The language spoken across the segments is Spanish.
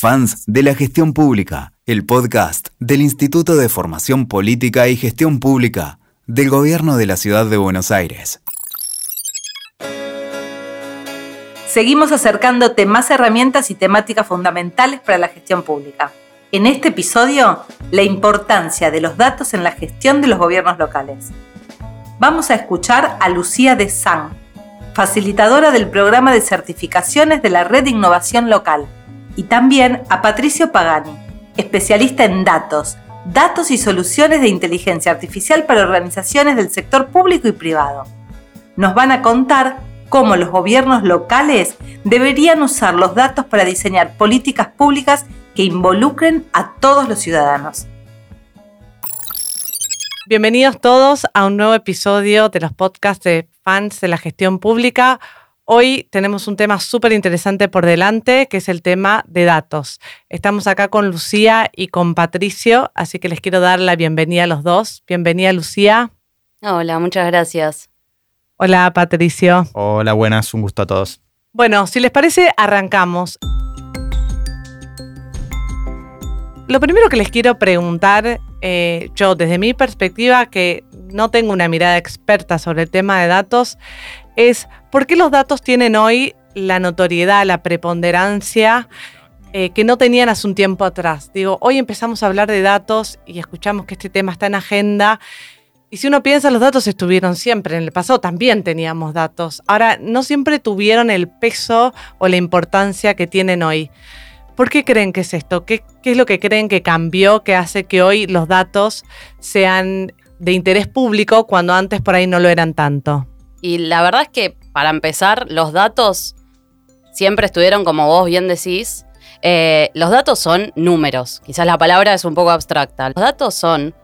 Fans de la Gestión Pública, el podcast del Instituto de Formación Política y Gestión Pública del Gobierno de la Ciudad de Buenos Aires. Seguimos acercándote más herramientas y temáticas fundamentales para la gestión pública. En este episodio, la importancia de los datos en la gestión de los gobiernos locales. Vamos a escuchar a Lucía de San, facilitadora del programa de certificaciones de la Red de Innovación Local y también a Patricio Pagani, especialista en datos, datos y soluciones de inteligencia artificial para organizaciones del sector público y privado. Nos van a contar cómo los gobiernos locales deberían usar los datos para diseñar políticas públicas que involucren a todos los ciudadanos. Bienvenidos todos a un nuevo episodio de los podcasts de fans de la gestión pública. Hoy tenemos un tema súper interesante por delante, que es el tema de datos. Estamos acá con Lucía y con Patricio, así que les quiero dar la bienvenida a los dos. Bienvenida, Lucía. Hola, muchas gracias. Hola, Patricio. Hola, buenas, un gusto a todos. Bueno, si les parece, arrancamos. Lo primero que les quiero preguntar, eh, yo desde mi perspectiva, que no tengo una mirada experta sobre el tema de datos, es por qué los datos tienen hoy la notoriedad, la preponderancia eh, que no tenían hace un tiempo atrás. Digo, hoy empezamos a hablar de datos y escuchamos que este tema está en agenda. Y si uno piensa, los datos estuvieron siempre. En el pasado también teníamos datos. Ahora, no siempre tuvieron el peso o la importancia que tienen hoy. ¿Por qué creen que es esto? ¿Qué, ¿Qué, es lo que creen que cambió que hace que hoy los datos sean de interés público cuando antes por ahí no lo eran tanto? Y la verdad es que, para empezar, los datos siempre estuvieron, como vos bien decís, eh, los datos son números. Quizás la palabra es un poco abstracta. Los datos son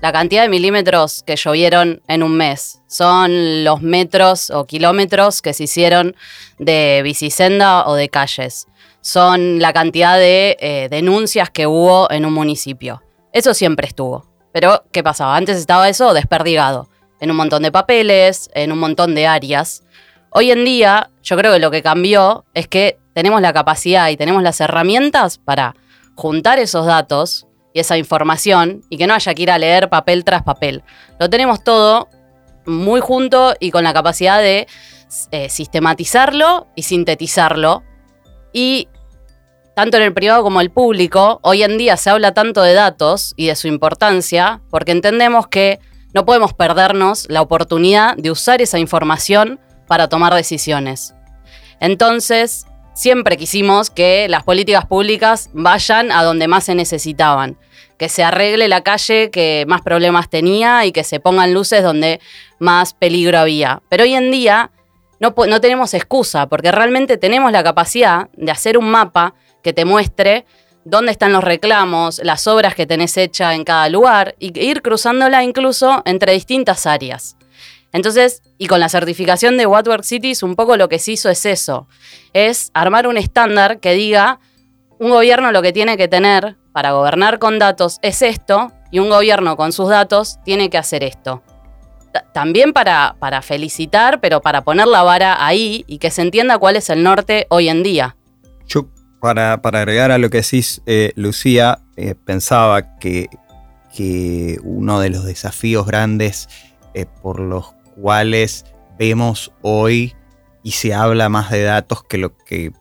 la cantidad de milímetros que llovieron en un mes. Son los metros o kilómetros que se hicieron de bicisenda o de calles. Son la cantidad de eh, denuncias que hubo en un municipio. Eso siempre estuvo. Pero, ¿qué pasaba? Antes estaba eso desperdigado en un montón de papeles, en un montón de áreas. Hoy en día, yo creo que lo que cambió es que tenemos la capacidad y tenemos las herramientas para juntar esos datos y esa información y que no haya que ir a leer papel tras papel. Lo tenemos todo muy junto y con la capacidad de eh, sistematizarlo y sintetizarlo. Y tanto en el privado como en el público, hoy en día se habla tanto de datos y de su importancia porque entendemos que no podemos perdernos la oportunidad de usar esa información para tomar decisiones. Entonces, siempre quisimos que las políticas públicas vayan a donde más se necesitaban, que se arregle la calle que más problemas tenía y que se pongan luces donde más peligro había. Pero hoy en día no, no tenemos excusa, porque realmente tenemos la capacidad de hacer un mapa que te muestre dónde están los reclamos, las obras que tenés hecha en cada lugar y ir cruzándola incluso entre distintas áreas. Entonces, y con la certificación de Wattwork Cities, un poco lo que se hizo es eso, es armar un estándar que diga, un gobierno lo que tiene que tener para gobernar con datos es esto, y un gobierno con sus datos tiene que hacer esto. También para, felicitar, pero para poner la vara ahí y que se entienda cuál es el norte hoy en día. Para, agregar a lo que decís, eh, Lucía, eh, pensaba que, que, uno de los desafíos grandes eh, por los cuales vemos hoy y se habla más de datos que lo que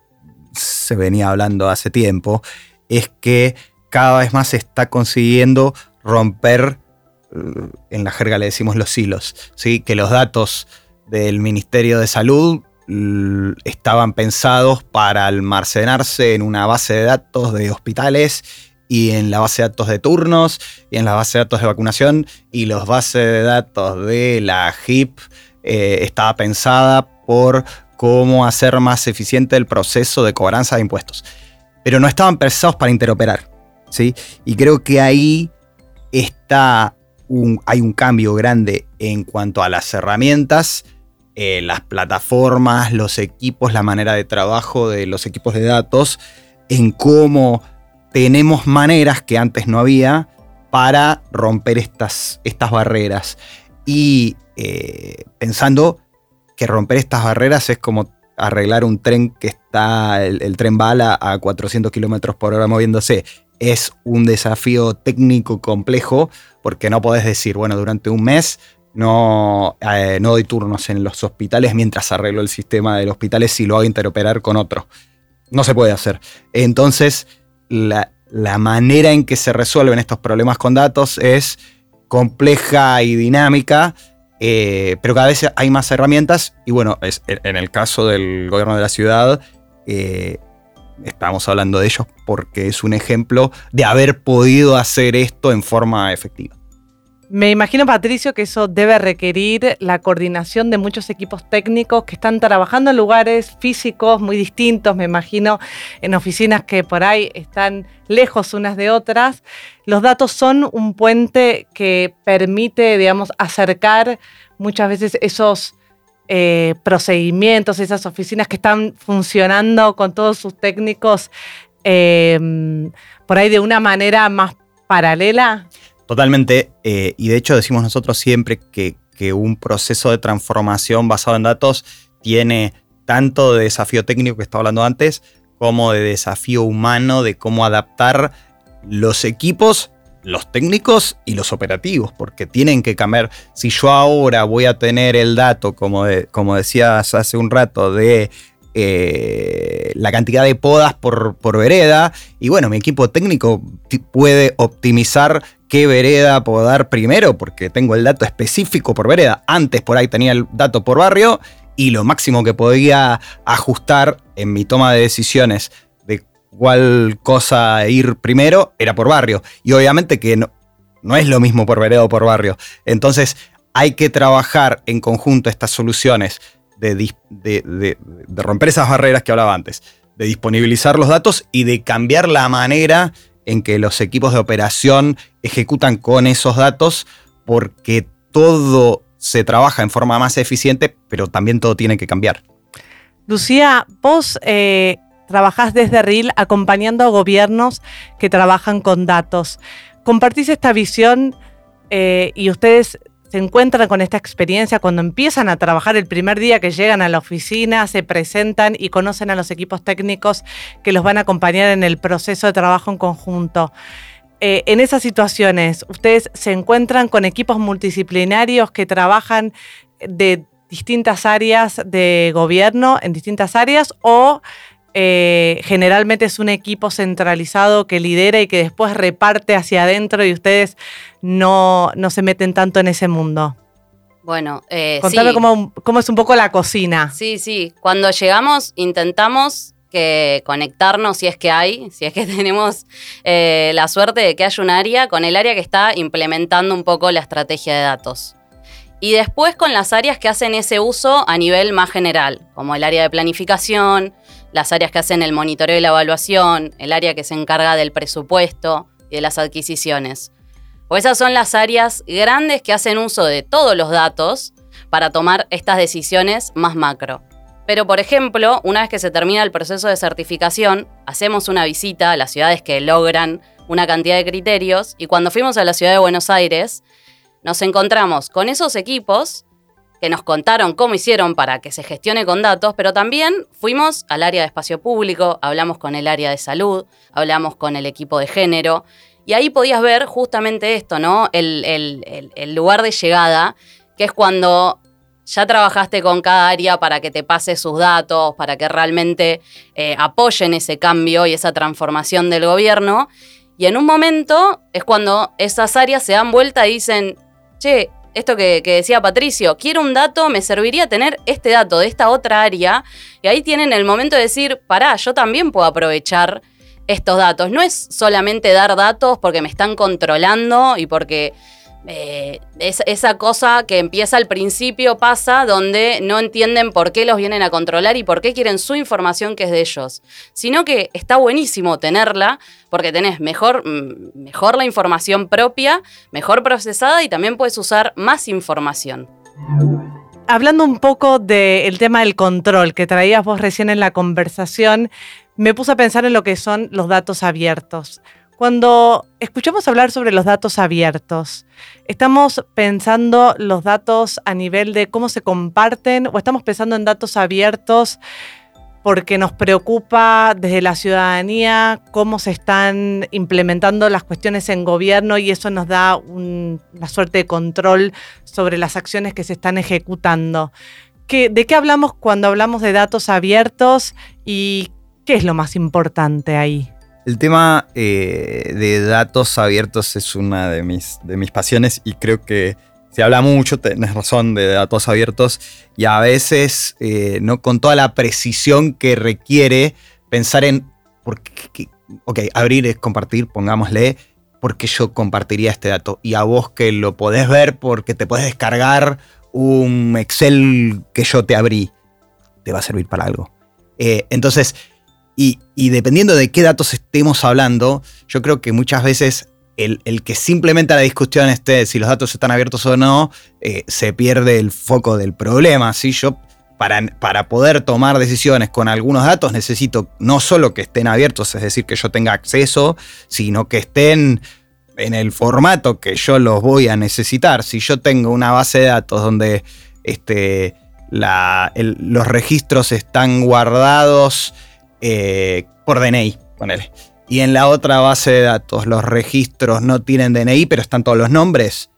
se venía hablando hace tiempo, es que cada vez más se está consiguiendo romper, en la jerga le decimos los hilos, ¿sí? que los datos del Ministerio de Salud estaban pensados para almacenarse en una base de datos de hospitales y en la base de datos de turnos y en la base de datos de vacunación y los bases de datos de la HIP eh, estaba pensada por cómo hacer más eficiente el proceso de cobranza de impuestos. Pero no estaban pensados para interoperar. ¿sí? Y creo que ahí está hay un cambio grande en cuanto a las herramientas eh, las plataformas, los equipos, la manera de trabajo de los equipos de datos, en cómo tenemos maneras que antes no había para romper estas, estas barreras. Y eh, pensando que romper estas barreras es como arreglar un tren que está, el, tren bala a 400 kilómetros por hora moviéndose. Es un desafío técnico complejo porque no podés decir, bueno, durante un mes no, eh, no doy turnos en los hospitales mientras arreglo el sistema del hospital si lo hago interoperar con otro. No se puede hacer. Entonces, la, la manera en que se resuelven estos problemas con datos es compleja y dinámica, eh, pero cada vez hay más herramientas y bueno, es, en el caso del gobierno de la ciudad, eh, estamos hablando de ellos porque es un ejemplo de haber podido hacer esto en forma efectiva. Me imagino, Patricio, que eso debe requerir la coordinación de muchos equipos técnicos que están trabajando en lugares físicos muy distintos, me imagino, en oficinas que por ahí están lejos unas de otras. Los datos son un puente que permite, digamos, acercar muchas veces esos eh, procedimientos, esas oficinas que están funcionando con todos sus técnicos eh, por ahí de una manera más paralela. Totalmente, eh, y de hecho decimos nosotros siempre que, un proceso de transformación basado en datos tiene tanto de desafío técnico que estaba hablando antes, como de desafío humano de cómo adaptar los equipos, los técnicos y los operativos, porque tienen que cambiar. Si yo ahora voy a tener el dato, como, como decías hace un rato, de eh, la cantidad de podas por, por, vereda. Y bueno, mi equipo técnico puede optimizar qué vereda puedo dar primero, porque tengo el dato específico por vereda. Antes por ahí tenía el dato por barrio y lo máximo que podía ajustar en mi toma de decisiones de cuál cosa ir primero era por barrio. Y obviamente que no, no es lo mismo por vereda o por barrio. Entonces hay que trabajar en conjunto estas soluciones de, romper esas barreras que hablaba antes, de disponibilizar los datos y de cambiar la manera en que los equipos de operación ejecutan con esos datos, porque todo se trabaja en forma más eficiente, pero también todo tiene que cambiar. Lucía, vos eh, trabajás desde RIL acompañando a gobiernos que trabajan con datos. ¿Compartís esta visión eh, y ustedes se encuentran con esta experiencia cuando empiezan a trabajar el primer día que llegan a la oficina, se presentan y conocen a los equipos técnicos que los van a acompañar en el proceso de trabajo en conjunto. Eh, en esas situaciones, ¿ustedes se encuentran con equipos multidisciplinarios que trabajan de distintas áreas de gobierno, en distintas áreas, o eh, generalmente es un equipo centralizado que lidera y que después reparte hacia adentro y ustedes no, no se meten tanto en ese mundo. Bueno, eh, contame cómo, cómo, es un poco la cocina. Sí, sí. Cuando llegamos intentamos que conectarnos si es que hay, si es que tenemos eh, la suerte de que haya un área con el área que está implementando un poco la estrategia de datos. Y después con las áreas que hacen ese uso a nivel más general, como el área de planificación, las áreas que hacen el monitoreo y la evaluación, el área que se encarga del presupuesto y de las adquisiciones. Pues esas son las áreas grandes que hacen uso de todos los datos para tomar estas decisiones más macro. Pero, por ejemplo, una vez que se termina el proceso de certificación, hacemos una visita a las ciudades que logran una cantidad de criterios y cuando fuimos a la ciudad de Buenos Aires, nos encontramos con esos equipos que nos contaron cómo hicieron para que se gestione con datos, pero también fuimos al área de espacio público, hablamos con el área de salud, hablamos con el equipo de género, y ahí podías ver justamente esto, ¿no? El, lugar de llegada, que es cuando ya trabajaste con cada área para que te pase sus datos, para que realmente eh, apoyen ese cambio y esa transformación del gobierno. Y en un momento es cuando esas áreas se dan vuelta y dicen, che, esto que, decía Patricio, quiero un dato, me serviría tener este dato de esta otra área, y ahí tienen el momento de decir, pará, yo también puedo aprovechar estos datos. No es solamente dar datos porque me están controlando y porque eh, esa cosa que empieza al principio pasa donde no entienden por qué los vienen a controlar y por qué quieren su información que es de ellos, sino que está buenísimo tenerla porque tenés mejor, mm, mejor la información propia, mejor procesada y también puedes usar más información. Hablando un poco del tema del control que traías vos recién en la conversación, me puse a pensar en lo que son los datos abiertos. Cuando escuchamos hablar sobre los datos abiertos, ¿estamos pensando los datos a nivel de cómo se comparten o estamos pensando en datos abiertos porque nos preocupa desde la ciudadanía cómo se están implementando las cuestiones en gobierno y eso nos da una suerte de control sobre las acciones que se están ejecutando? ¿De qué hablamos cuando hablamos de datos abiertos y qué es lo más importante ahí? El tema eh, de datos abiertos es una de mis, de mis pasiones y creo que se habla mucho, tenés razón, de datos abiertos y a veces eh, no con toda la precisión que requiere pensar en, porque, ok, abrir es compartir, pongámosle, porque yo compartiría este dato y a vos que lo podés ver porque te podés descargar un Excel que yo te abrí, te va a servir para algo. Eh, entonces, y, dependiendo de qué datos estemos hablando, yo creo que muchas veces el, que simplemente la discusión esté si los datos están abiertos o no, eh, se pierde el foco del problema. ¿sí? Yo, para, para poder tomar decisiones con algunos datos, necesito no solo que estén abiertos, es decir, que yo tenga acceso, sino que estén en el formato que yo los voy a necesitar. Si yo tengo una base de datos donde este, los registros están guardados eh, por DNI, ponele. Y en la otra base de datos los registros no tienen DNI, pero están todos los nombres.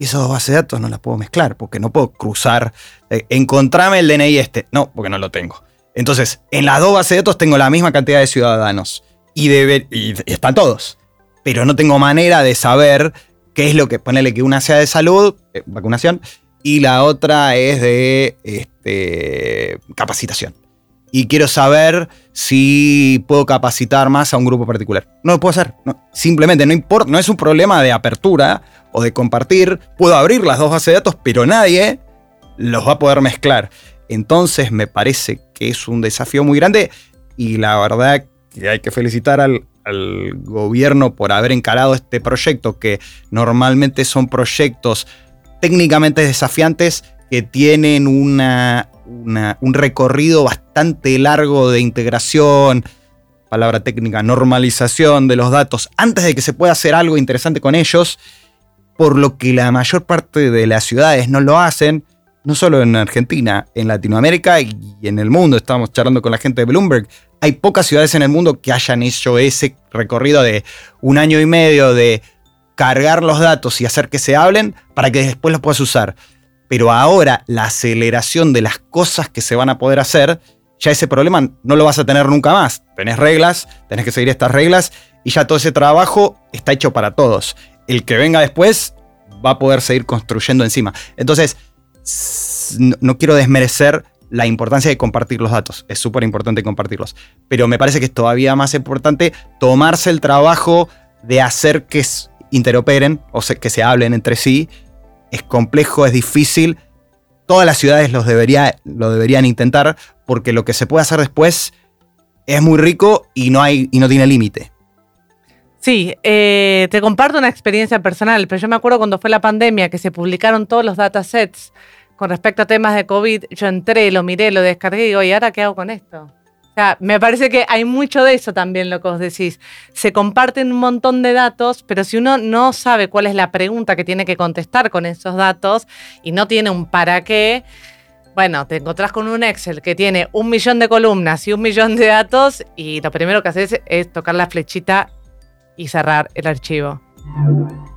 Y esas dos bases de datos no las puedo mezclar, porque no puedo cruzar. Eh, encontrame el DNI este. No, porque no lo tengo. Entonces, en las dos bases de datos tengo la misma cantidad de ciudadanos. Y, están todos. Pero no tengo manera de saber qué es lo que. Ponele que una sea de salud, eh, vacunación, y la otra es de este, capacitación y quiero saber si puedo capacitar más a un grupo particular. No lo puedo hacer. simplemente no importa, no es un problema de apertura o de compartir. Puedo abrir las dos bases de datos, pero nadie los va a poder mezclar. Entonces me parece que es un desafío muy grande y la verdad que hay que felicitar al, al gobierno por haber encarado este proyecto, que normalmente son proyectos técnicamente desafiantes que tienen una, un recorrido bastante largo de integración, palabra técnica, normalización de los datos antes de que se pueda hacer algo interesante con ellos, por lo que la mayor parte de las ciudades no lo hacen, no solo en Argentina, en Latinoamérica y en el mundo. Estamos charlando con la gente de Bloomberg. Hay pocas ciudades en el mundo que hayan hecho ese recorrido de un año y medio de cargar los datos y hacer que se hablen para que después los puedas usar. Pero ahora la aceleración de las cosas que se van a poder hacer, ya ese problema no lo vas a tener nunca más. Tenés reglas, tenés que seguir estas reglas y ya todo ese trabajo está hecho para todos. El que venga después va a poder seguir construyendo encima. Entonces, no, quiero desmerecer la importancia de compartir los datos. Es súper importante compartirlos. Pero me parece que es todavía más importante tomarse el trabajo de hacer que interoperen o que se hablen entre sí es complejo, es difícil. Todas las ciudades los debería, lo deberían intentar porque lo que se puede hacer después es muy rico y no, hay, y no tiene límite. Sí, eh, te comparto una experiencia personal, pero yo me acuerdo cuando fue la pandemia que se publicaron todos los datasets con respecto a temas de COVID, yo entré, lo miré, lo descargué y digo, ¿y ahora qué hago con esto? Sea, me parece que hay mucho de eso también, lo que os decís. Se comparten un montón de datos, pero si uno no sabe cuál es la pregunta que tiene que contestar con esos datos y no tiene un para qué, bueno, te encontrás con un Excel que tiene un millón de columnas y un millón de datos y lo primero que haces es tocar la flechita y cerrar el archivo.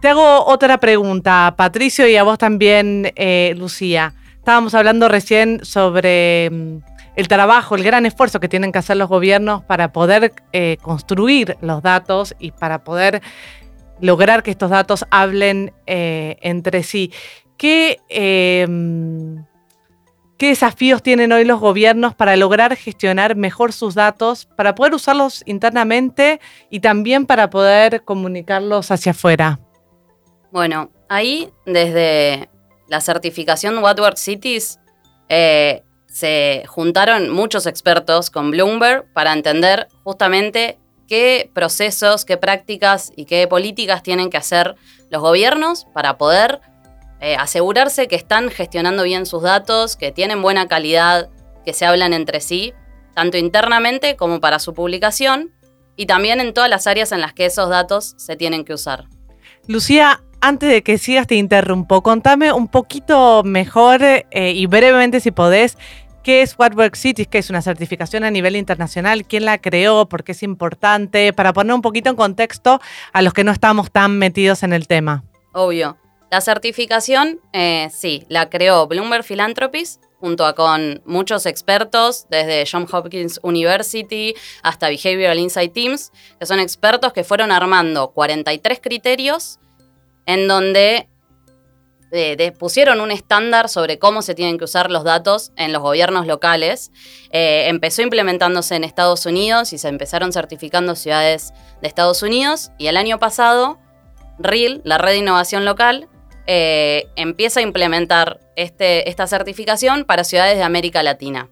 Te hago otra pregunta, Patricio, y a vos también, eh, Lucía. Estábamos hablando recién sobre mm, el trabajo, el gran esfuerzo que tienen que hacer los gobiernos para poder eh, construir los datos y para poder lograr que estos datos hablen eh, entre sí. ¿Qué, em, ¿Qué desafíos tienen hoy los gobiernos para lograr gestionar mejor sus datos, para poder usarlos internamente y también para poder comunicarlos hacia afuera? Bueno, ahí desde la certificación What Cities, eh, se juntaron muchos expertos con Bloomberg para entender justamente qué procesos, qué prácticas y qué políticas tienen que hacer los gobiernos para poder eh, asegurarse que están gestionando bien sus datos, que tienen buena calidad, que se hablan entre sí, tanto internamente como para su publicación. y también en todas las áreas en las que esos datos se tienen que usar. Lucía, antes de que sigas te interrumpo, contame un poquito mejor eh, y brevemente si podés, ¿qué es What Cities? ¿Qué es una certificación a nivel internacional? ¿Quién la creó? ¿Por qué es importante? Para poner un poquito en contexto a los que no estamos tan metidos en el tema. Obvio. La certificación, eh, sí, la creó Bloomberg Philanthropies junto con muchos expertos, desde John Hopkins University hasta Behavioral Insight Teams, que son expertos que fueron armando 43 criterios en donde eh, pusieron un estándar sobre cómo se tienen que usar los datos en los gobiernos locales. Eh, empezó implementándose en Estados Unidos y se empezaron certificando ciudades de Estados Unidos. Y el año pasado, REAL, la red de innovación local, eh, empieza a implementar este, esta certificación para ciudades de América Latina.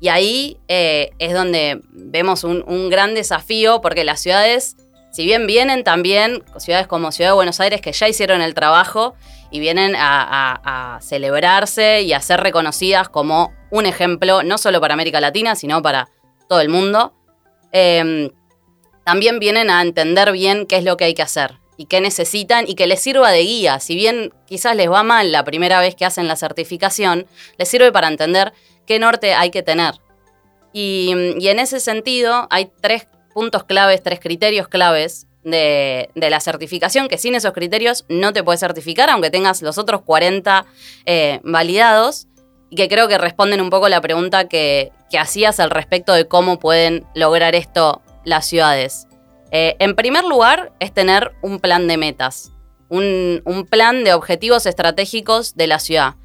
Y ahí es donde vemos un, gran desafío porque las ciudades, si bien vienen también, ciudades como Ciudad de Buenos Aires que ya hicieron el trabajo y vienen a, celebrarse y a ser reconocidas como un ejemplo, no solo para América Latina, sino para todo el mundo, eh, también vienen a entender bien qué es lo que hay que hacer y qué necesitan y que les sirva de guía. Si bien quizás les va mal la primera vez que hacen la certificación, les sirve para entender qué norte hay que tener. Y, en ese sentido hay tres puntos claves, tres criterios claves de, la certificación, que sin esos criterios no te puedes certificar, aunque tengas los otros 40 eh, validados, y que creo que responden un poco la pregunta que, que hacías al respecto de cómo pueden lograr esto las ciudades. Eh, en primer lugar, es tener un plan de metas, un, plan de objetivos estratégicos de la ciudad,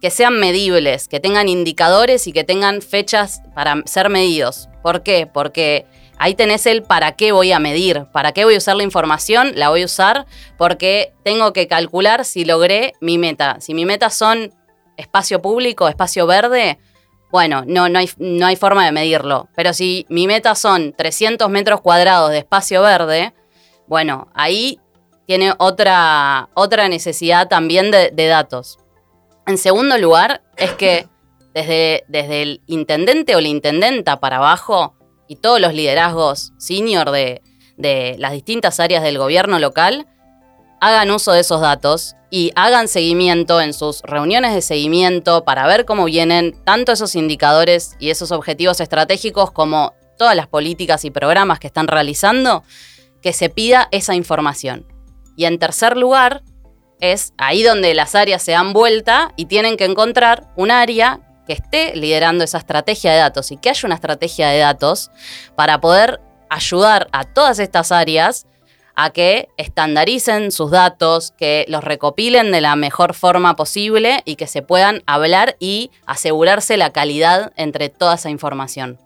que sean medibles, que tengan indicadores y que tengan fechas para ser medidos. ¿Por qué? Porque ahí tenés el para qué voy a medir, para qué voy a usar la información, la voy a usar porque tengo que calcular si logré mi meta. Si mi meta son espacio público, espacio verde, bueno, no, no, hay, no hay forma de medirlo. Pero si mi meta son 300 metros cuadrados de espacio verde, bueno, ahí tiene otra, otra necesidad también de, datos. En segundo lugar, es que desde, desde el intendente o la intendenta para abajo y todos los liderazgos senior de, las distintas áreas del gobierno local hagan uso de esos datos y hagan seguimiento en sus reuniones de seguimiento para ver cómo vienen tanto esos indicadores y esos objetivos estratégicos como todas las políticas y programas que están realizando, que se pida esa información. Y en tercer lugar, es ahí donde las áreas se dan vuelta y tienen que encontrar un área que esté liderando esa estrategia de datos y que haya una estrategia de datos para poder ayudar a todas estas áreas a que estandaricen sus datos, que los recopilen de la mejor forma posible y que se puedan hablar y asegurarse la calidad entre toda esa información.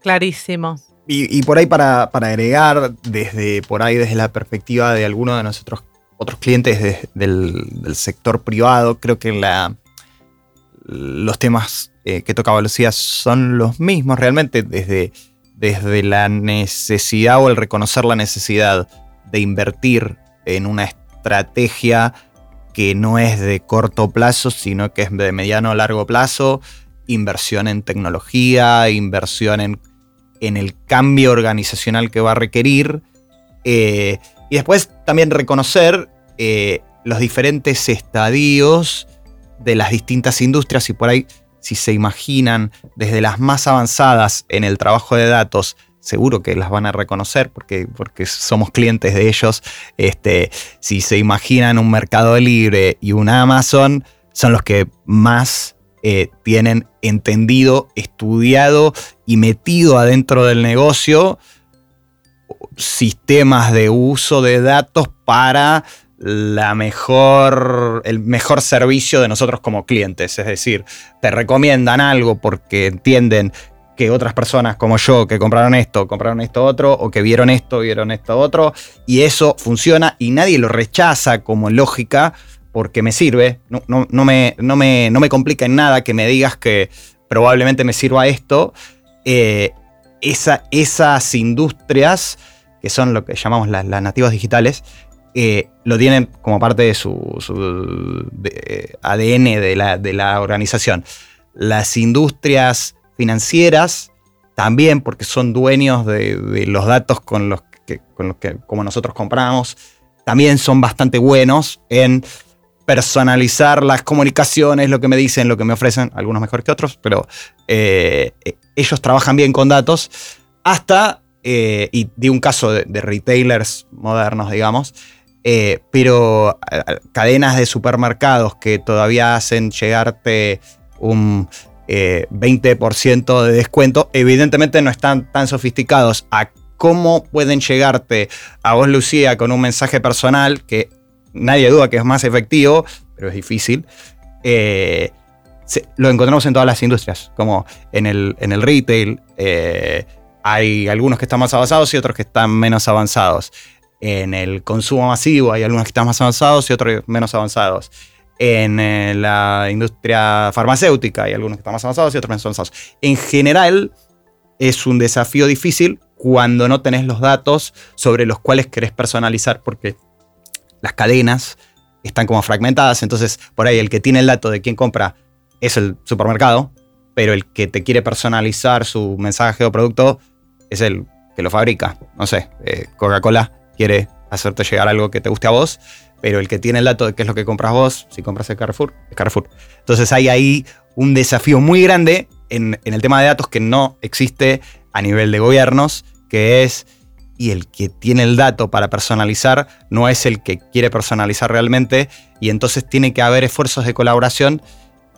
Clarísimo. Y, por ahí para, agregar, desde por ahí desde la perspectiva de algunos de nosotros otros clientes del, sector privado, creo que la, los temas eh, que tocaba Lucía son los mismos realmente desde, desde la necesidad o el reconocer la necesidad de invertir en una estrategia que no es de corto plazo, sino que es de mediano a largo plazo, inversión en tecnología, inversión en, en el cambio organizacional que va a requerir, eh, y después también reconocer eh, los diferentes estadios de las distintas industrias y por ahí, si se imaginan, desde las más avanzadas en el trabajo de datos seguro que las van a reconocer porque, porque somos clientes de ellos. Este, si se imaginan un Mercado Libre y un Amazon, son los que más eh, tienen entendido, estudiado y metido adentro del negocio sistemas de uso de datos para la mejor, el mejor servicio de nosotros como clientes. Es decir, te recomiendan algo porque entienden que otras personas como yo que compraron esto, compraron esto otro, o que vieron esto, vieron esto otro, y eso funciona y nadie lo rechaza como lógica porque me sirve, no, no, me, no, me, no me complica en nada que me digas que probablemente me sirva esto. Eh, esas industrias, que son lo que llamamos las, nativas digitales, eh, lo tienen como parte de su, ADN de la, de la organización. Las industrias financieras también porque son dueños de, los datos con los, que, con los que, como nosotros compramos, también son bastante buenos en personalizar las comunicaciones, lo que me dicen, lo que me ofrecen, algunos mejor que otros, pero eh, ellos trabajan bien con datos, hasta, eh, y di un caso de, retailers modernos, digamos, eh, pero cadenas de supermercados que todavía hacen llegarte un 20% de descuento, evidentemente no están tan sofisticados a cómo pueden llegarte a vos, Lucía, con un mensaje personal que nadie duda que es más efectivo, pero es difícil. Eh, lo encontramos en todas las industrias, como en el, en el retail. Eh, hay algunos que están más avanzados y otros que están menos avanzados. En el consumo masivo hay algunos que están más avanzados y otros menos avanzados. En eh, la industria farmacéutica hay algunos que están más avanzados y otros menos avanzados. En general, es un desafío difícil cuando no tenés los datos sobre los cuales querés personalizar, porque las cadenas están como fragmentadas, entonces por ahí el que tiene el dato de quién compra es el supermercado, pero el que te quiere personalizar su mensaje o producto es el que lo fabrica. No sé, eh, Coca-Cola quiere hacerte llegar algo que te guste a vos, pero el que tiene el dato de qué es lo que compras vos, si compras el Carrefour, es Carrefour. Entonces hay ahí un desafío muy grande en, el tema de datos que no existe a nivel de gobiernos, que es y el que tiene el dato para personalizar no es el que quiere personalizar realmente y entonces tiene que haber esfuerzos de colaboración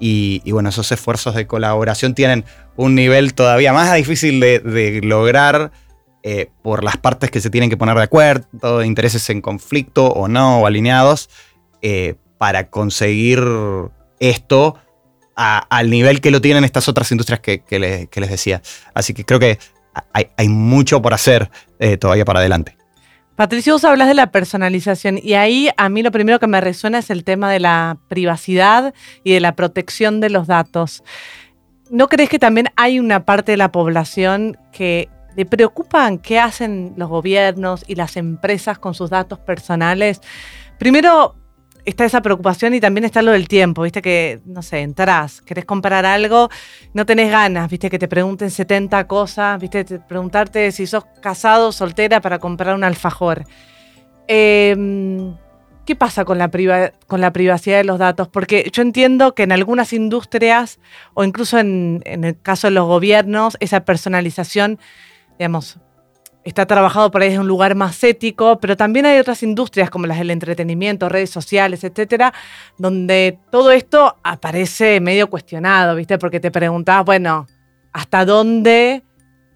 y, bueno, esos esfuerzos de colaboración tienen un nivel todavía más difícil de, lograr eh, por las partes que se tienen que poner de acuerdo, intereses en conflicto o no, o alineados, eh, para conseguir esto al nivel que lo tienen estas otras industrias que, les, que les decía. Así que creo que hay, mucho por hacer eh, todavía para adelante. Patricio, vos hablas de la personalización y ahí a mí lo primero que me resuena es el tema de la privacidad y de la protección de los datos. ¿No crees que también hay una parte de la población que le preocupan qué hacen los gobiernos y las empresas con sus datos personales? Primero, está esa preocupación y también está lo del tiempo, viste que, no sé, entrás, querés comprar algo, no tenés ganas, viste que te pregunten 70 cosas, viste, preguntarte si sos casado o soltera para comprar un alfajor. Em, ¿Qué pasa con la, privacidad de los datos? Porque yo entiendo que en algunas industrias, o incluso en el caso de los gobiernos, esa personalización, digamos, está trabajado por ahí en un lugar más ético, pero también hay otras industrias como las del entretenimiento, redes sociales, etcétera, donde todo esto aparece medio cuestionado, ¿viste? Porque te preguntabas, bueno, ¿hasta dónde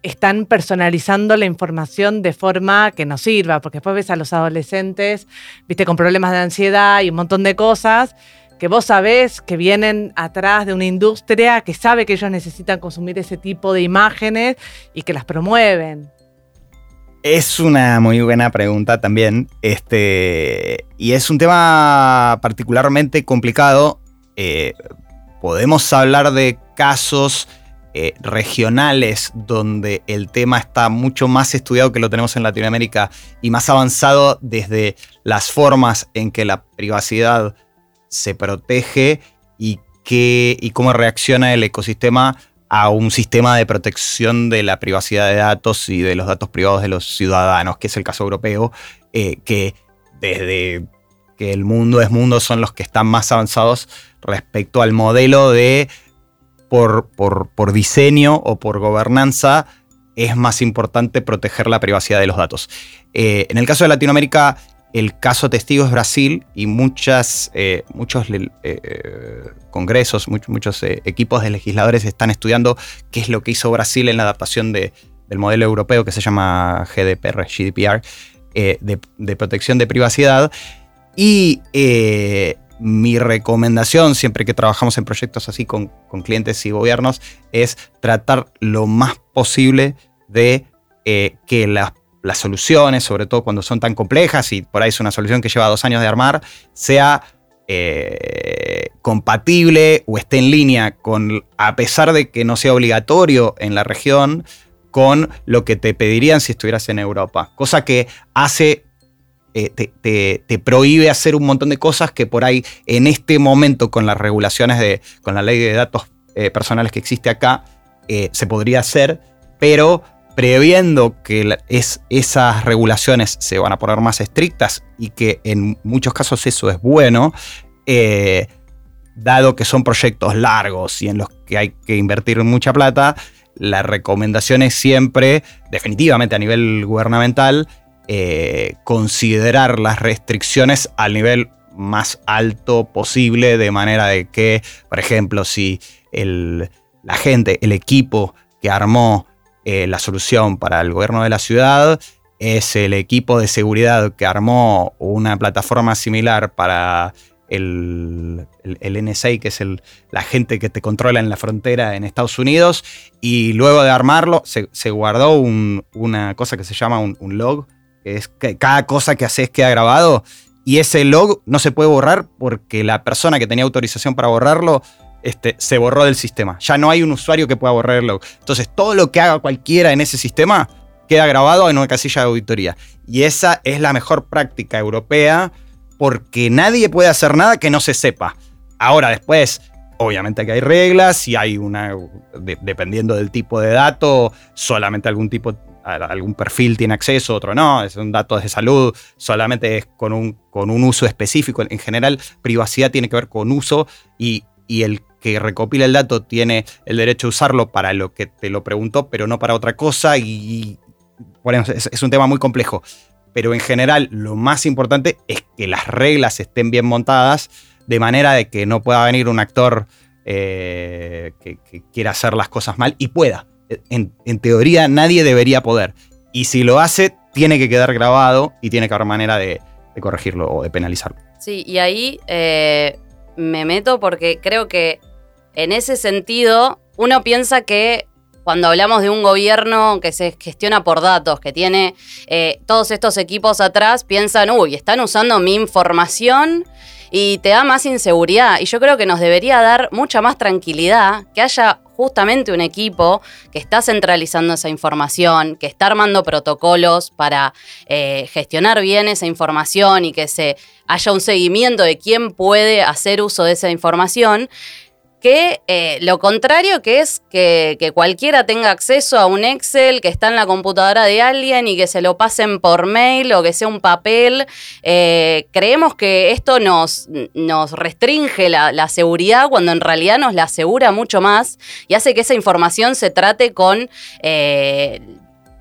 están personalizando la información de forma que nos sirva? Porque después ves a los adolescentes, ¿viste? Con problemas de ansiedad y un montón de cosas que vos sabés que vienen atrás de una industria que sabe que ellos necesitan consumir ese tipo de imágenes y que las promueven. Es una muy buena pregunta también. Este, y es un tema particularmente complicado. Eh, podemos hablar de casos eh, regionales donde el tema está mucho más estudiado que lo tenemos en Latinoamérica y más avanzado desde las formas en que la privacidad se protege y, y cómo reacciona el ecosistema a un sistema de protección de la privacidad de datos y de los datos privados de los ciudadanos, que es el caso europeo, eh, que desde que el mundo es mundo son los que están más avanzados respecto al modelo de por, por, diseño o por gobernanza es más importante proteger la privacidad de los datos. Eh, en el caso de Latinoamérica, el caso testigo es Brasil y muchas, eh, muchos eh, congresos, muchos, eh, equipos de legisladores están estudiando qué es lo que hizo Brasil en la adaptación del modelo europeo que se llama GDPR, GDPR, de, protección de privacidad. Y mi recomendación, siempre que trabajamos en proyectos así con, con clientes y gobiernos, es tratar lo más posible de que las las soluciones, sobre todo cuando son tan complejas y por ahí es una solución que lleva dos años de armar, sea eh, compatible o esté en línea con, a pesar de que no sea obligatorio en la región, con lo que te pedirían si estuvieras en Europa. Cosa que hace, eh, te, prohíbe hacer un montón de cosas que por ahí en este momento con las regulaciones de, con la ley de datos eh, personales que existe acá, se podría hacer pero previendo que es, esas regulaciones se van a poner más estrictas y que en muchos casos eso es bueno, eh, dado que son proyectos largos y en los que hay que invertir mucha plata, la recomendación es siempre, definitivamente a nivel gubernamental, eh, considerar las restricciones al nivel más alto posible, de manera de que, por ejemplo, si la gente, el equipo que armó eh, la solución para el gobierno de la ciudad es el equipo de seguridad que armó una plataforma similar para el, NSA, que es la gente que te controla en la frontera en Estados Unidos, y luego de armarlo se, guardó una cosa que se llama un, log, es que cada cosa que haces queda grabado, y ese log no se puede borrar porque la persona que tenía autorización para borrarlo este, se borró del sistema. Ya no hay un usuario que pueda borrar el log. Entonces, todo lo que haga cualquiera en ese sistema queda grabado en una casilla de auditoría. Y esa es la mejor práctica europea porque nadie puede hacer nada que no se sepa. Ahora, después, obviamente que hay reglas y hay una, dependiendo del tipo de dato, solamente algún tipo, algún perfil tiene acceso, otro no, son datos de salud, solamente es con un, con un uso específico. En general, privacidad tiene que ver con uso y, y el que recopila el dato tiene el derecho a usarlo para lo que te lo preguntó, pero no para otra cosa. Y, bueno, es, un tema muy complejo. Pero en general, lo más importante es que las reglas estén bien montadas, de manera de que no pueda venir un actor eh, que, quiera hacer las cosas mal y pueda. En, teoría, nadie debería poder. Y si lo hace, tiene que quedar grabado y tiene que haber manera de, corregirlo o de penalizarlo. Sí, y ahí eh, me meto porque creo que en ese sentido, uno piensa que cuando hablamos de un gobierno que se gestiona por datos, que tiene eh, todos estos equipos atrás, piensan, uy, están usando mi información y te da más inseguridad. Y yo creo que nos debería dar mucha más tranquilidad que haya justamente un equipo que está centralizando esa información, que está armando protocolos para eh, gestionar bien esa información y que se haya un seguimiento de quién puede hacer uso de esa información que eh, lo contrario que es que, cualquiera tenga acceso a un Excel que está en la computadora de alguien y que se lo pasen por mail o que sea un papel. Eh, creemos que esto nos, restringe la, seguridad cuando en realidad nos la asegura mucho más y hace que esa información se trate con... Eh,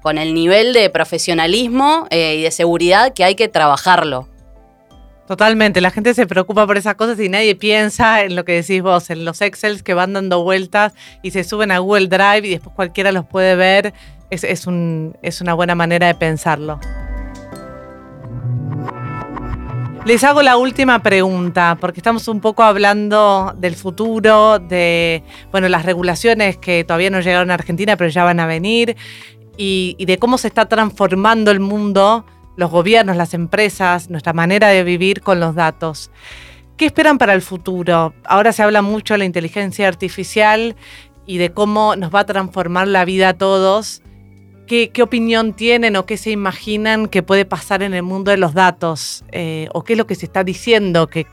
con el nivel de profesionalismo y de seguridad que hay que trabajarlo. Totalmente, la gente se preocupa por esas cosas y nadie piensa en lo que decís vos, en los Excels que van dando vueltas y se suben a Google Drive y después cualquiera los puede ver. Es, es, una buena manera de pensarlo. Les hago la última pregunta, porque estamos un poco hablando del futuro, de bueno, las regulaciones que todavía no llegaron a Argentina, pero ya van a venir, y, y de cómo se está transformando el mundo los gobiernos, las empresas, nuestra manera de vivir con los datos. ¿Qué esperan para el futuro? Ahora se habla mucho de la inteligencia artificial y de cómo nos va a transformar la vida a todos. ¿Qué, opinión tienen o qué se imaginan que puede pasar en el mundo de los datos? Eh, ¿O qué es lo que se está diciendo que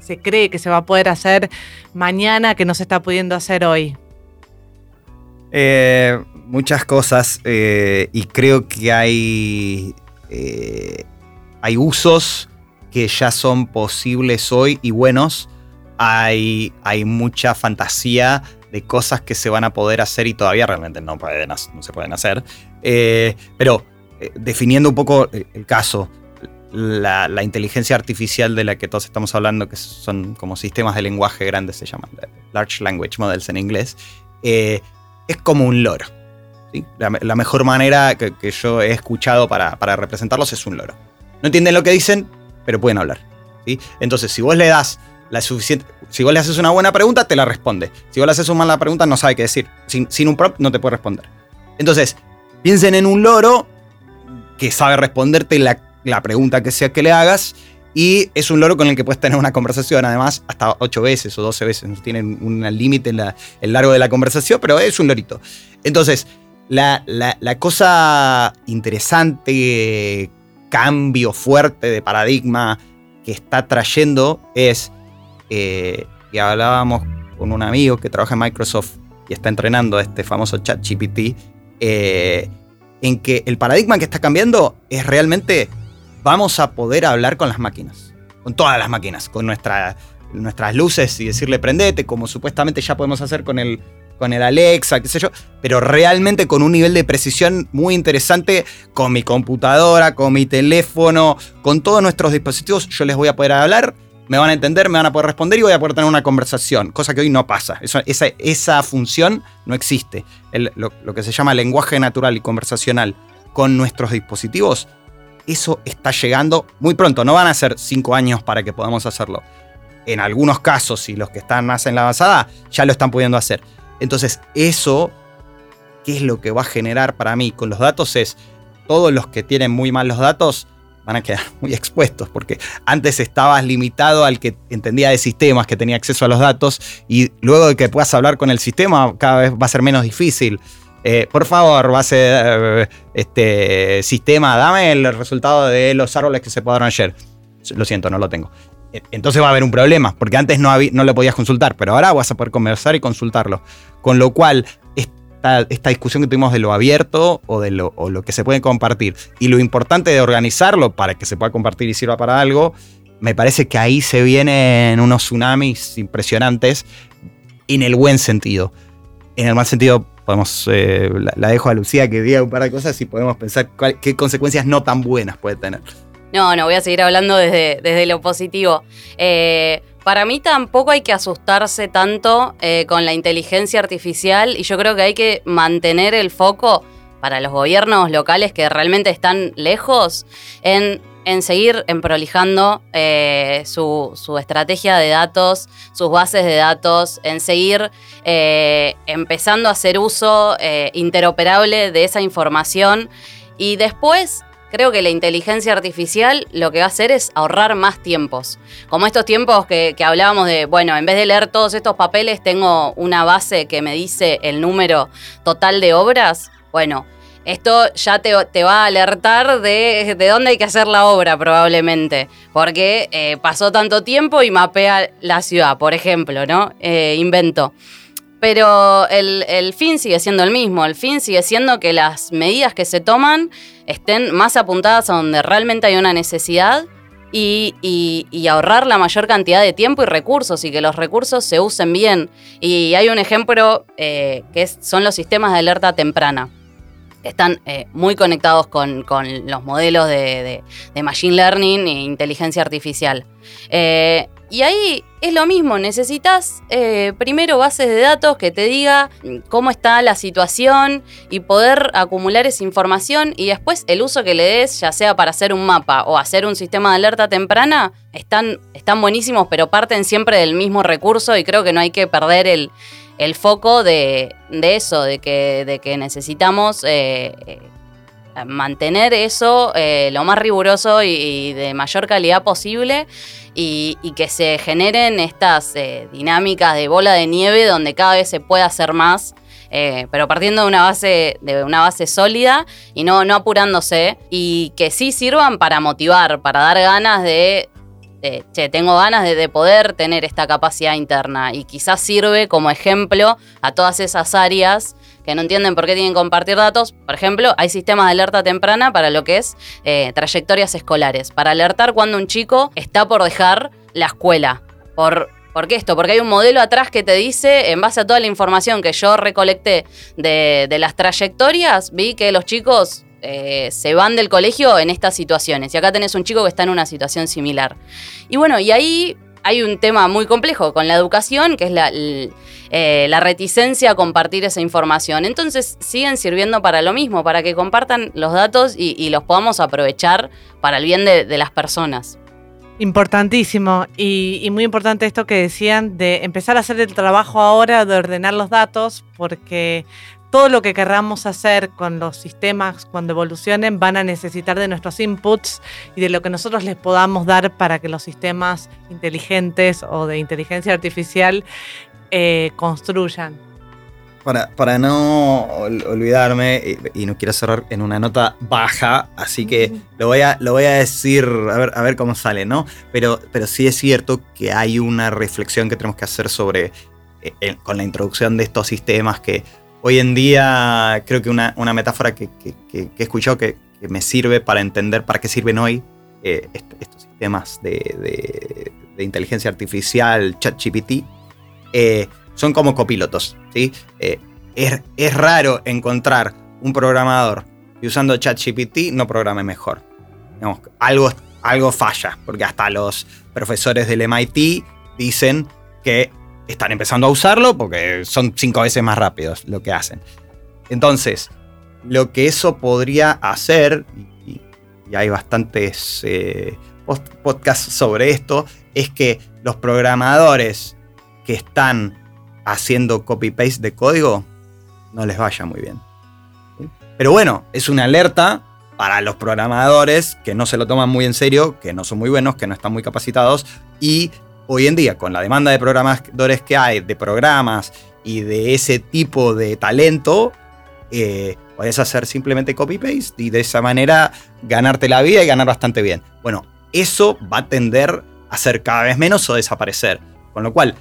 se cree que se va a poder hacer mañana que no se está pudiendo hacer hoy? Eh, muchas cosas eh, y creo que hay eh, hay usos que ya son posibles hoy y buenos. Hay, hay mucha fantasía de cosas que se van a poder hacer y todavía realmente no, se pueden hacer. Eh, pero eh, definiendo un poco el caso, la, inteligencia artificial de la que todos estamos hablando, que son como sistemas de lenguaje grandes, se llaman Large Language Models en inglés, es como un loro. La, mejor manera que, yo he escuchado para, representarlos es un loro. No entienden lo que dicen, pero pueden hablar. ¿sí? Entonces, si vos le das la suficiente. Si vos le haces una buena pregunta, te la responde. Si vos le haces una mala pregunta, no sabe qué decir. Sin, un prompt, no te puede responder. Entonces, piensen en un loro que sabe responderte la, la pregunta que sea que le hagas. Y es un loro con el que puedes tener una conversación, además, hasta 8 veces o 12 veces. No tienen un límite en el largo de la conversación, pero es un lorito. Entonces, la, cosa interesante, cambio fuerte de paradigma que está trayendo es eh, que hablábamos con un amigo que trabaja en Microsoft y está entrenando este famoso chat GPT, eh, en que el paradigma que está cambiando es realmente vamos a poder hablar con las máquinas, con todas las máquinas, con nuestra, nuestras luces y decirle prendete, como supuestamente ya podemos hacer con el, con el Alexa, qué sé yo, pero realmente con un nivel de precisión muy interesante con mi computadora, con mi teléfono, con todos nuestros dispositivos, yo les voy a poder hablar me van a entender, me van a poder responder y voy a poder tener una conversación, cosa que hoy no pasa. esa, esa, función no existe. lo, que se llama lenguaje natural y conversacional con nuestros dispositivos, eso está llegando muy pronto. No van a ser cinco años para que podamos hacerlo. En algunos casos, y los que están más en la avanzada, ya lo están pudiendo hacer. Entonces, eso, ¿qué es lo que va a generar para mí con los datos? Es todos los que tienen muy mal los datos van a quedar muy expuestos, porque antes estabas limitado al que entendía de sistemas, que tenía acceso a los datos, y luego de que puedas hablar con el sistema, cada vez va a ser menos difícil. Eh, por favor, base eh, este sistema, dame el resultado de los árboles que se podaron ayer. Lo siento, no lo tengo. Entonces va a haber un problema, porque antes no, no lo podías consultar, pero ahora vas a poder conversar y consultarlo. Con lo cual, esta, discusión que tuvimos de lo abierto o de lo, que se puede compartir y lo importante de organizarlo para que se pueda compartir y sirva para algo, me parece que ahí se vienen unos tsunamis impresionantes en el buen sentido. En el mal sentido, podemos, eh, la, dejo a Lucía que diga un par de cosas y podemos pensar qué consecuencias no tan buenas puede tener. No, no, voy a seguir hablando desde, desde lo positivo. Eh, para mí tampoco hay que asustarse tanto eh, con la inteligencia artificial y yo creo que hay que mantener el foco para los gobiernos locales que realmente están lejos en, seguir prolijando eh, su, estrategia de datos, sus bases de datos, en seguir eh, empezando a hacer uso interoperable de esa información y después creo que la inteligencia artificial lo que va a hacer es ahorrar más tiempos. Como estos tiempos que, hablábamos de, bueno, en vez de leer todos estos papeles, tengo una base que me dice el número total de obras. Bueno, esto ya te, va a alertar de, de, dónde hay que hacer la obra probablemente, porque eh, pasó tanto tiempo y mapea la ciudad, por ejemplo, ¿no? Eh, invento. Pero el, fin sigue siendo el mismo, el fin sigue siendo que las medidas que se toman estén más apuntadas a donde realmente hay una necesidad y, ahorrar la mayor cantidad de tiempo y recursos y que los recursos se usen bien. Y hay un ejemplo eh, que son los sistemas de alerta temprana. Están eh, muy conectados con, los modelos de, Machine Learning e inteligencia artificial. Eh, y ahí es lo mismo, necesitas eh, primero bases de datos que te diga cómo está la situación y poder acumular esa información y después el uso que le des, ya sea para hacer un mapa o hacer un sistema de alerta temprana, están, están buenísimos, pero parten siempre del mismo recurso y creo que no hay que perder el, foco de, eso, de que, de que necesitamos... Eh, mantener eso eh, lo más riguroso y, de mayor calidad posible y, que se generen estas eh, dinámicas de bola de nieve donde cada vez se puede hacer más. Eh, pero partiendo de una base, de una base sólida y no, apurándose, y que sí sirvan para motivar, para dar ganas de, che, tengo ganas de, poder tener esta capacidad interna, y quizás sirve como ejemplo a todas esas áreas que no entienden por qué tienen que compartir datos. Por ejemplo, hay sistemas de alerta temprana para lo que es eh, trayectorias escolares, para alertar cuando un chico está por dejar la escuela. Por, ¿Por qué esto? Porque hay un modelo atrás que te dice, en base a toda la información que yo recolecté de, las trayectorias, vi que los chicos eh, se van del colegio en estas situaciones. Y acá tenés un chico que está en una situación similar. Y bueno, y ahí hay un tema muy complejo con la educación, que es la, eh, reticencia a compartir esa información. Entonces siguen sirviendo para lo mismo, para que compartan los datos y, los podamos aprovechar para el bien de, las personas. Importantísimo y, muy importante esto que decían de empezar a hacer el trabajo ahora de ordenar los datos porque todo lo que querramos hacer con los sistemas cuando evolucionen van a necesitar de nuestros inputs y de lo que nosotros les podamos dar para que los sistemas inteligentes o de inteligencia artificial eh, construyan. Para, para, no olvidarme, y, no quiero cerrar en una nota baja, así que lo voy a, lo voy a decir, a ver, a ver cómo sale, ¿no? Pero, pero sí es cierto que hay una reflexión que tenemos que hacer sobre, eh, con la introducción de estos sistemas que hoy en día creo que una, metáfora que, he escuchado que, me sirve para entender para qué sirven hoy eh, estos sistemas de, inteligencia artificial, ChatGPT, eh, son como copilotos. ¿sí? Eh, es, es, raro encontrar un programador que usando ChatGPT no programe mejor. algo, algo falla, porque hasta los profesores del MIT dicen que están empezando a usarlo porque son cinco veces más rápidos lo que hacen. Entonces, lo que eso podría hacer, y, hay bastantes eh, podcasts sobre esto, es que los programadores que están haciendo copy-paste de código no les vaya muy bien. Pero bueno, es una alerta para los programadores que no se lo toman muy en serio, que no son muy buenos, que no están muy capacitados y hoy en día con la demanda de programadores que hay, de programas y de ese tipo de talento, eh, puedes hacer simplemente copy-paste y de esa manera ganarte la vida y ganar bastante bien. Bueno, eso va a tender a ser cada vez menos o desaparecer. Con lo cual,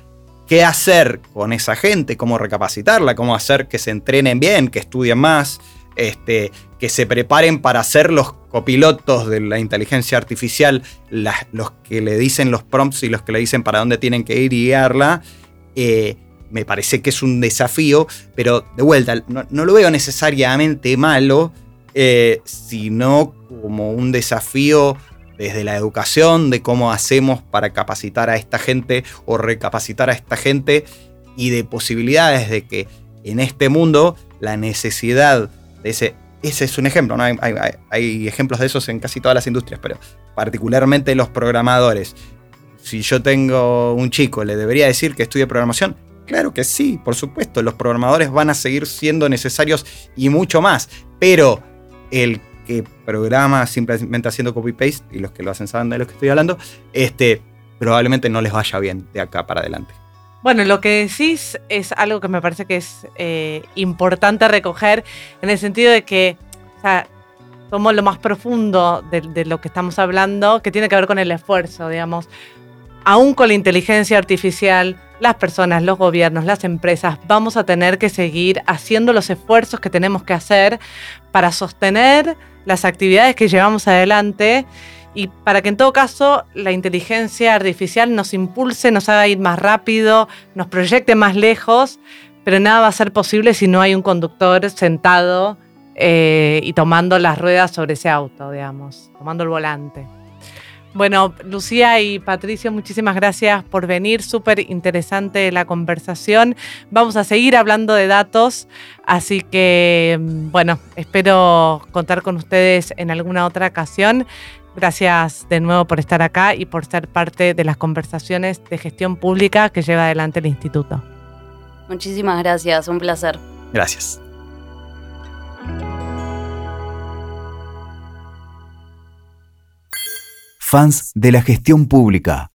¿qué hacer con esa gente? ¿Cómo recapacitarla? ¿Cómo hacer que se entrenen bien, que estudien más? Este, que se preparen para ser los copilotos de la inteligencia artificial, los que le dicen los prompts y los que le dicen para dónde tienen que ir y guiarla. Eh, me parece que es un desafío, pero de vuelta, no, lo veo necesariamente malo, eh, sino como un desafío desde la educación, de cómo hacemos para capacitar a esta gente o recapacitar a esta gente y de posibilidades de que en este mundo la necesidad ese, es un ejemplo. Hay, ejemplos de esos en casi todas las industrias, pero particularmente los programadores. Si yo tengo un chico, ¿le debería decir que estudie programación? Claro que sí, por supuesto, los programadores van a seguir siendo necesarios y mucho más, pero el que programa simplemente haciendo copy-paste, y los que lo hacen saben de lo que estoy hablando, este, probablemente no les vaya bien de acá para adelante. Bueno, lo que decís es algo que me parece que es eh, importante recoger en el sentido de que somos lo más profundo de, lo que estamos hablando, que tiene que ver con el esfuerzo, digamos. Aún con la inteligencia artificial, las personas, los gobiernos, las empresas, vamos a tener que seguir haciendo los esfuerzos que tenemos que hacer para sostener las actividades que llevamos adelante y para que en todo caso la inteligencia artificial nos impulse, nos haga ir más rápido, nos proyecte más lejos, pero nada va a ser posible si no hay un conductor sentado eh, y tomando las ruedas sobre ese auto, digamos, tomando el volante. Bueno, Lucía y Patricio, muchísimas gracias por venir. Súper interesante la conversación. Vamos a seguir hablando de datos, así que, bueno, espero contar con ustedes en alguna otra ocasión. Gracias de nuevo por estar acá y por ser parte de las conversaciones de gestión pública que lleva adelante el instituto. Muchísimas gracias, un placer. Gracias. Fans de la gestión pública